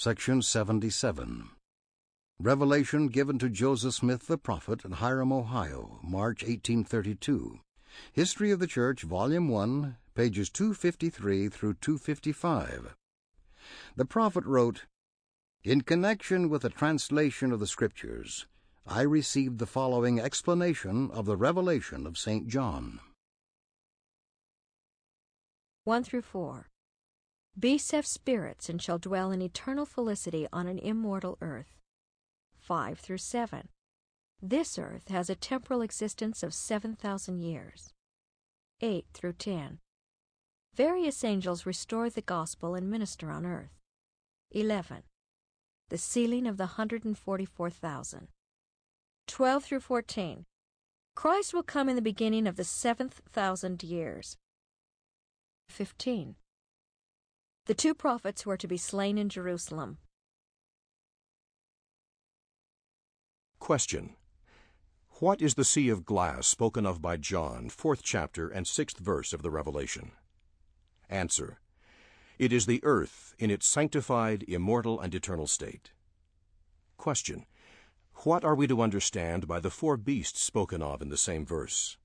Section 77. Revelation given to Joseph Smith the prophet at Hiram, Ohio, March 1832. History of the Church, Volume 1, pages 253 through 255. The prophet wrote, In connection with the translation of the Scriptures, I received the following explanation of the revelation of St. John. 1 through 4. Beasts have spirits and shall dwell in eternal felicity on an immortal earth. 5 through 7. This earth has a temporal existence of 7,000 years. 8 through 10. Various angels restore the gospel and minister on earth. 11. The sealing of the 144,000. 12 through 14. Christ will come in the beginning of the seventh thousand years. 15. The two prophets who are to be slain in Jerusalem. Question. What is the sea of glass spoken of by John, fourth chapter and sixth verse of the Revelation? Answer. It is the earth in its sanctified, immortal, and eternal state. Question. What are we to understand by the four beasts spoken of in the same verse?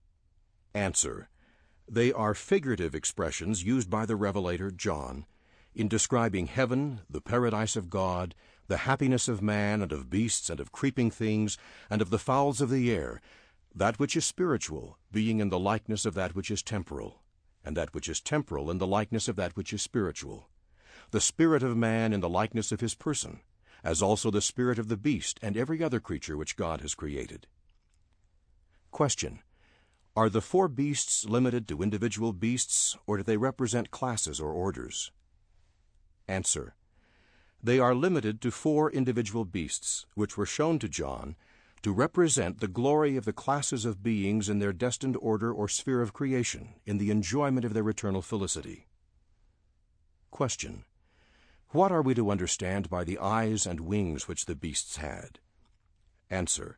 Answer. They are figurative expressions used by the Revelator, John, in describing heaven, the paradise of God, the happiness of man and of beasts and of creeping things and of the fowls of the air, that which is spiritual being in the likeness of that which is temporal, and that which is temporal in the likeness of that which is spiritual, the spirit of man in the likeness of his person, as also the spirit of the beast and every other creature which God has created. Question. Are the four beasts limited to individual beasts, or do they represent classes or orders? Answer. They are limited to four individual beasts, which were shown to John to represent the glory of the classes of beings in their destined order or sphere of creation, in the enjoyment of their eternal felicity. Question. What are we to understand by the eyes and wings which the beasts had? Answer.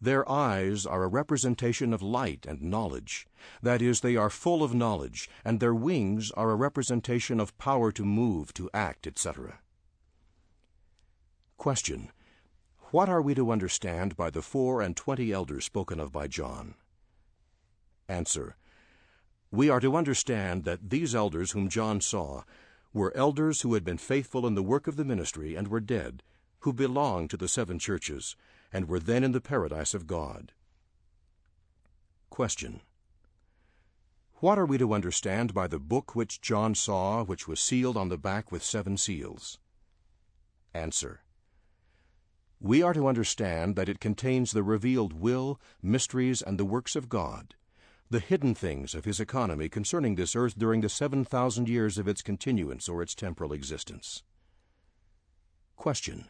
Their eyes are a representation of light and knowledge. That is, they are full of knowledge, and their wings are a representation of power to move, to act, etc. Question. What are we to understand by the four and twenty elders spoken of by John? Answer. We are to understand that these elders whom John saw were elders who had been faithful in the work of the ministry and were dead, who belonged to the seven churches, and were then in the paradise of God. Question. What are we to understand by the book which John saw, which was sealed on the back with seven seals? Answer. We are to understand that it contains the revealed will, mysteries, and the works of God, the hidden things of His economy concerning this earth during the seven thousand years of its continuance or its temporal existence. Question.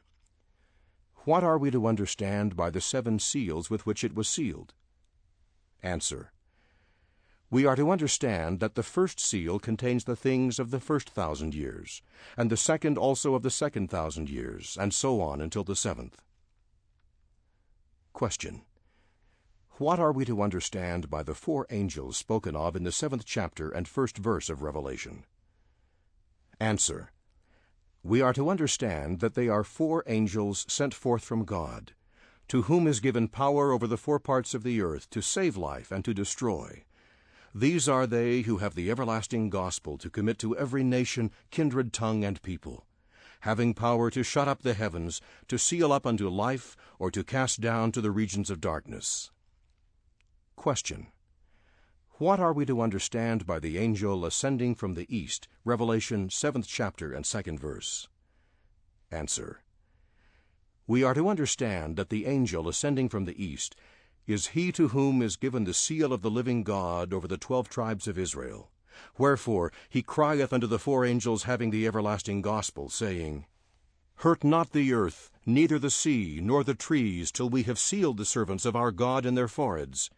What are we to understand by the seven seals with which it was sealed? Answer. We are to understand that the first seal contains the things of the first thousand years, and the second also of the second thousand years, and so on until the seventh. Question. What are we to understand by the four angels spoken of in the seventh chapter and first verse of Revelation? Answer. We are to understand that they are four angels sent forth from God, to whom is given power over the four parts of the earth to save life and to destroy. These are they who have the everlasting gospel to commit to every nation, kindred, tongue, and people, having power to shut up the heavens, to seal up unto life, or to cast down to the regions of darkness. Question. What are we to understand by the angel ascending from the east, Revelation 7th chapter and 2nd verse? Answer. We are to understand that the angel ascending from the east is he to whom is given the seal of the living God over the twelve tribes of Israel. Wherefore he crieth unto the four angels having the everlasting gospel, saying, Hurt not the earth, neither the sea, nor the trees, till we have sealed the servants of our God in their foreheads.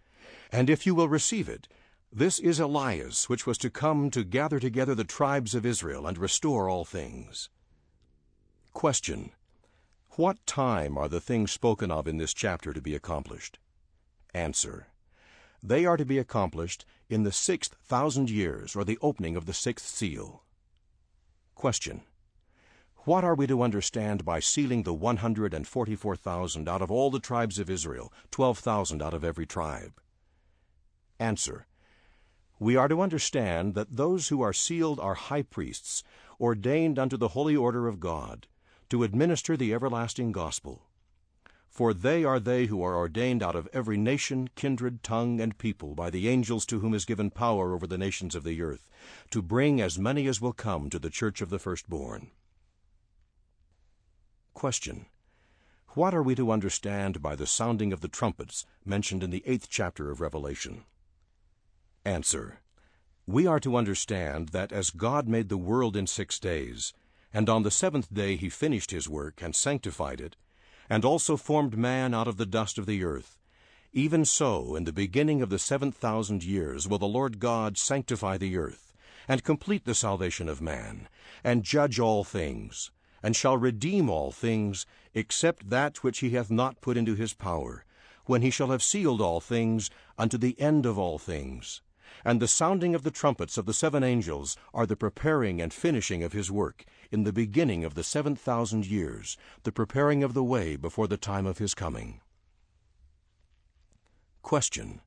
And if you will receive it, this is Elias, which was to come to gather together the tribes of Israel and restore all things. Question. What time are the things spoken of in this chapter to be accomplished? Answer. They are to be accomplished in the sixth thousand years, or the opening of the sixth seal. Question. What are we to understand by sealing the 144,000 out of all the tribes of Israel, 12,000 out of every tribe? Answer. We are to understand that those who are sealed are high priests, ordained unto the holy order of God, to administer the everlasting gospel. For they are they who are ordained out of every nation, kindred, tongue, and people by the angels to whom is given power over the nations of the earth, to bring as many as will come to the church of the firstborn. Question. What are we to understand by the sounding of the trumpets mentioned in the eighth chapter of Revelation? Answer. We are to understand that as God made the world in six days, and on the seventh day he finished his work and sanctified it, and also formed man out of the dust of the earth, even so in the beginning of the seven thousand years will the Lord God sanctify the earth, and complete the salvation of man, and judge all things, and shall redeem all things, except that which he hath not put into his power, when he shall have sealed all things unto the end of all things. And the sounding of the trumpets of the seven angels are the preparing and finishing of his work, in the beginning of the seven thousand years, the preparing of the way before the time of his coming. Question.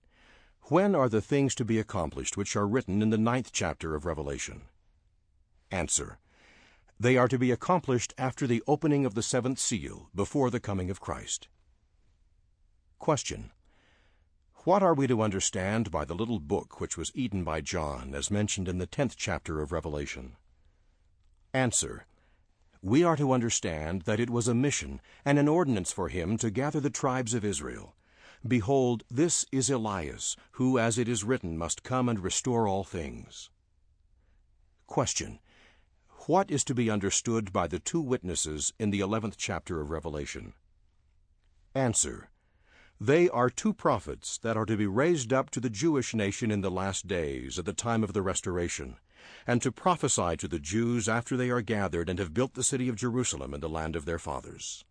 When are the things to be accomplished which are written in the ninth chapter of Revelation? Answer. They are to be accomplished after the opening of the seventh seal, before the coming of Christ. Question. What are we to understand by the little book which was eaten by John, as mentioned in the tenth chapter of Revelation? Answer. We are to understand that it was a mission and an ordinance for him to gather the tribes of Israel. Behold, this is Elias, who, as it is written, must come and restore all things. Question. What is to be understood by the two witnesses in the eleventh chapter of Revelation? Answer. They are two prophets that are to be raised up to the Jewish nation in the last days, at the time of the restoration, and to prophesy to the Jews after they are gathered and have built the city of Jerusalem in the land of their fathers.